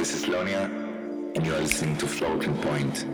this is Lonya, and you are listening to Floating Point.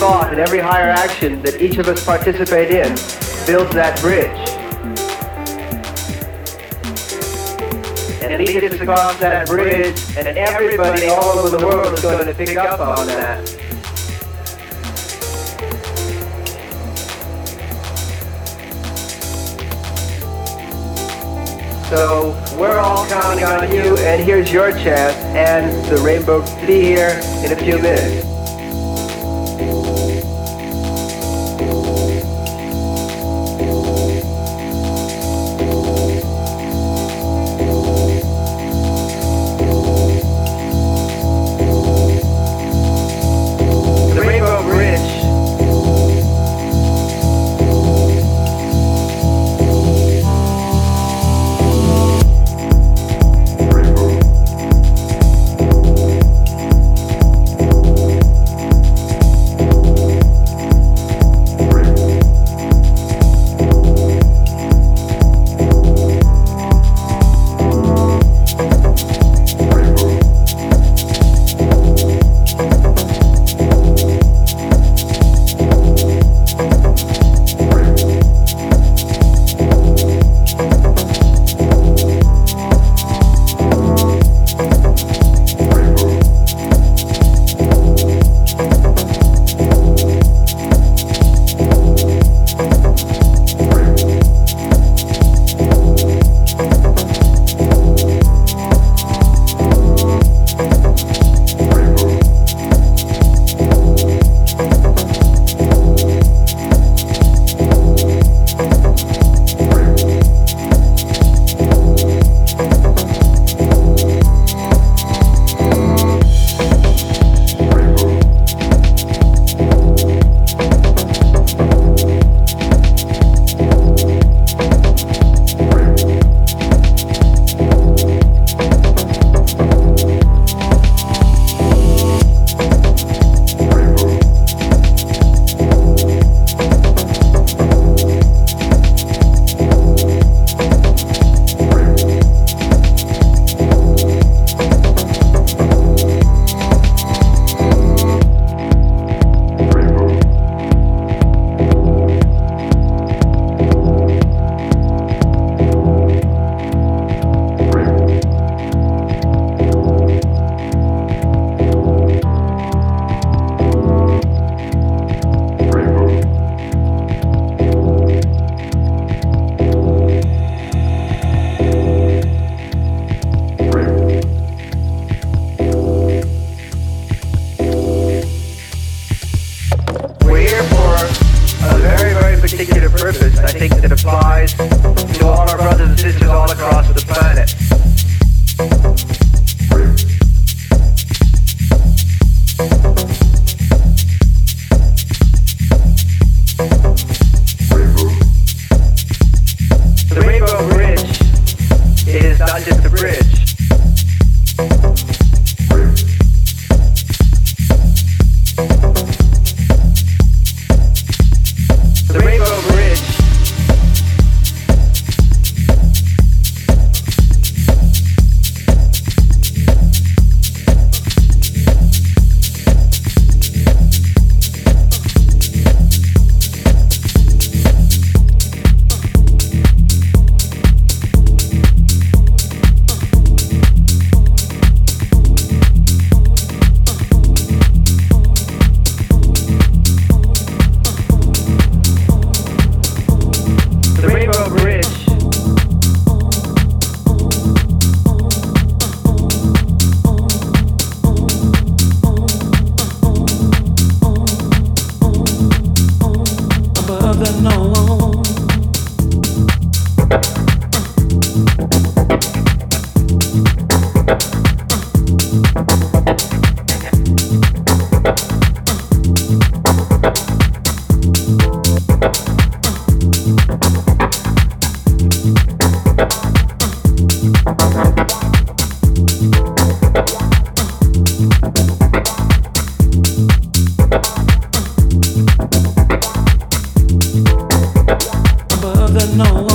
Thought and every higher action that each of us participate in builds that bridge. And leads us across that bridge, and everybody all over the world is going to pick up on that. So we're all counting on you, and here's your chance, and the rainbow will be here in a few minutes. things that applies to all our brothers and sisters all across the planet. know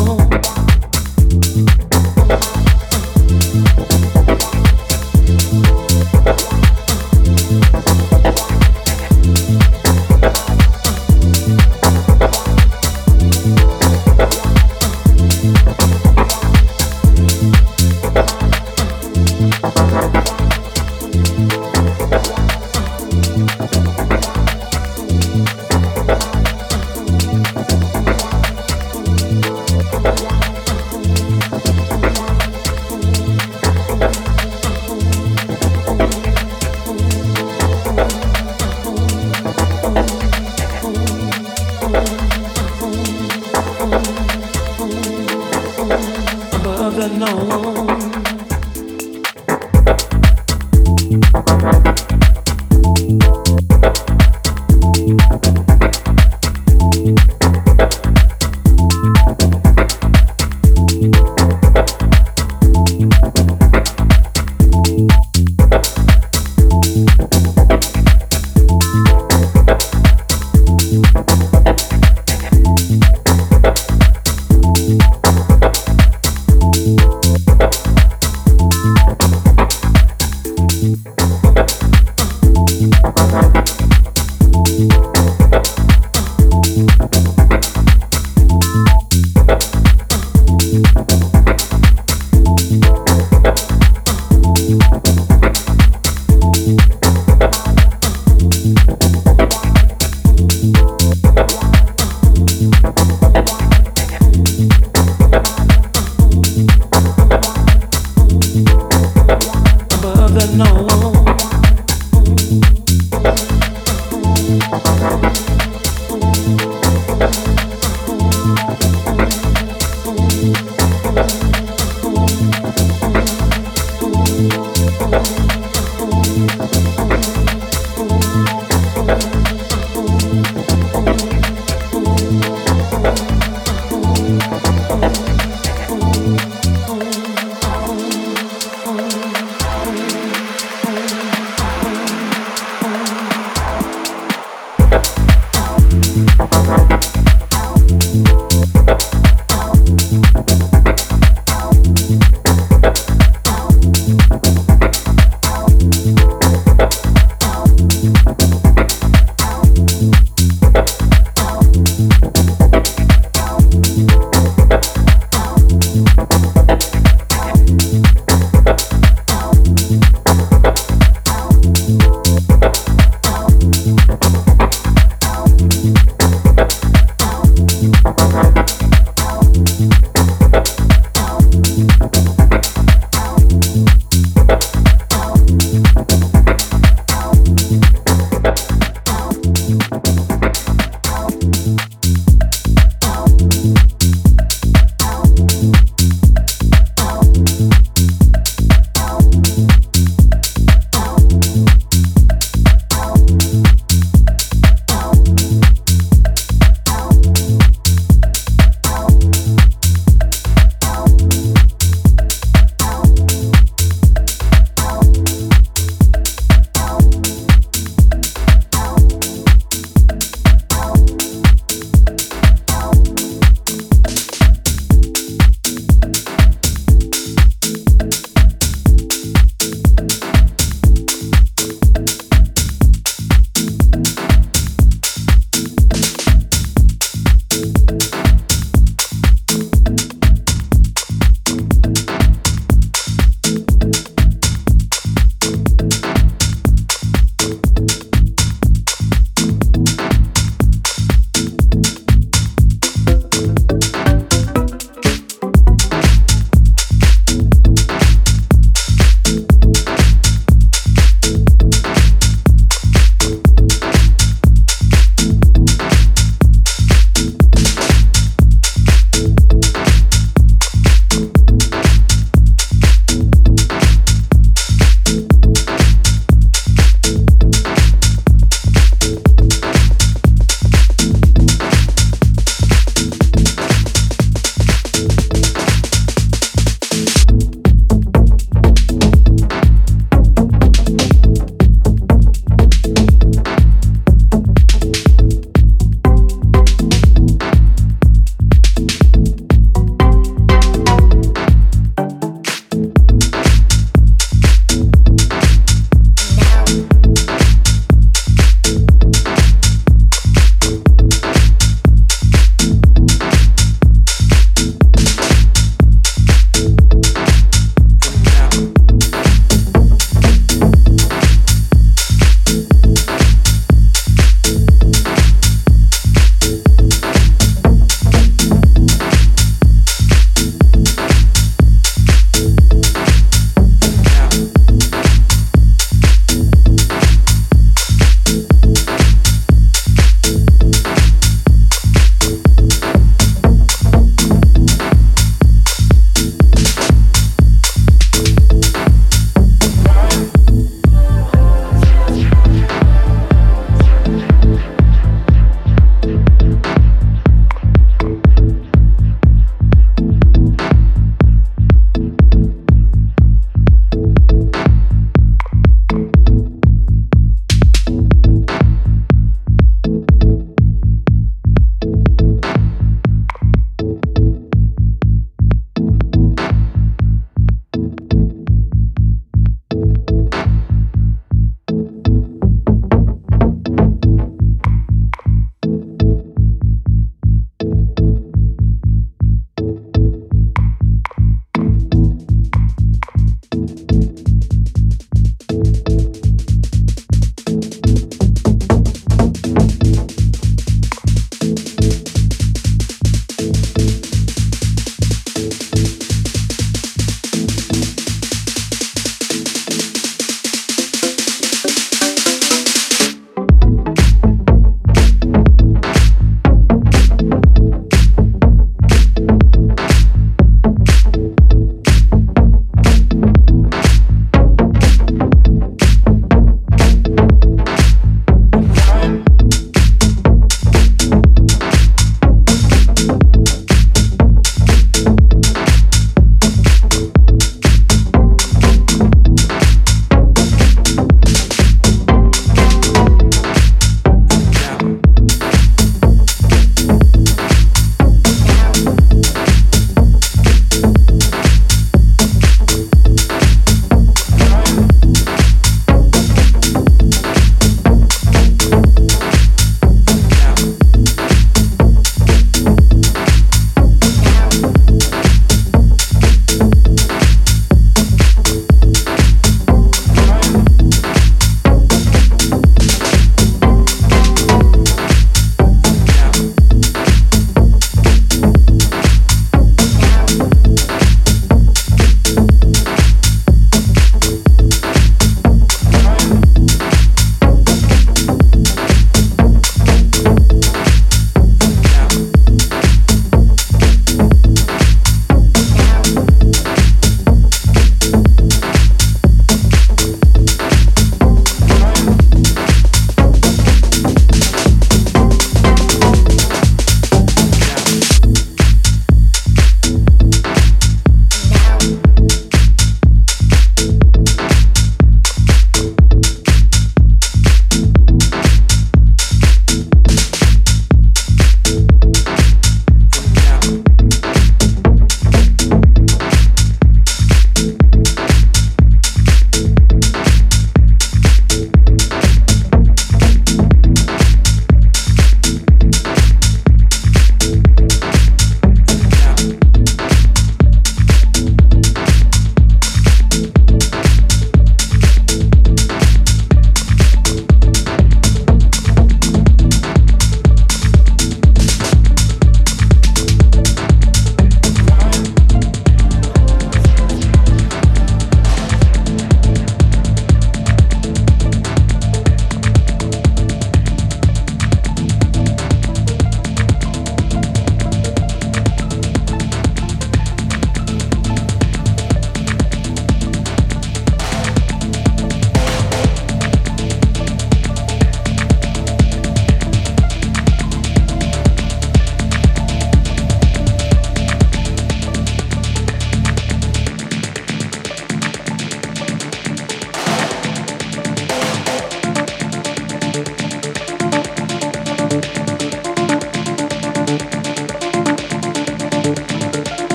Oh.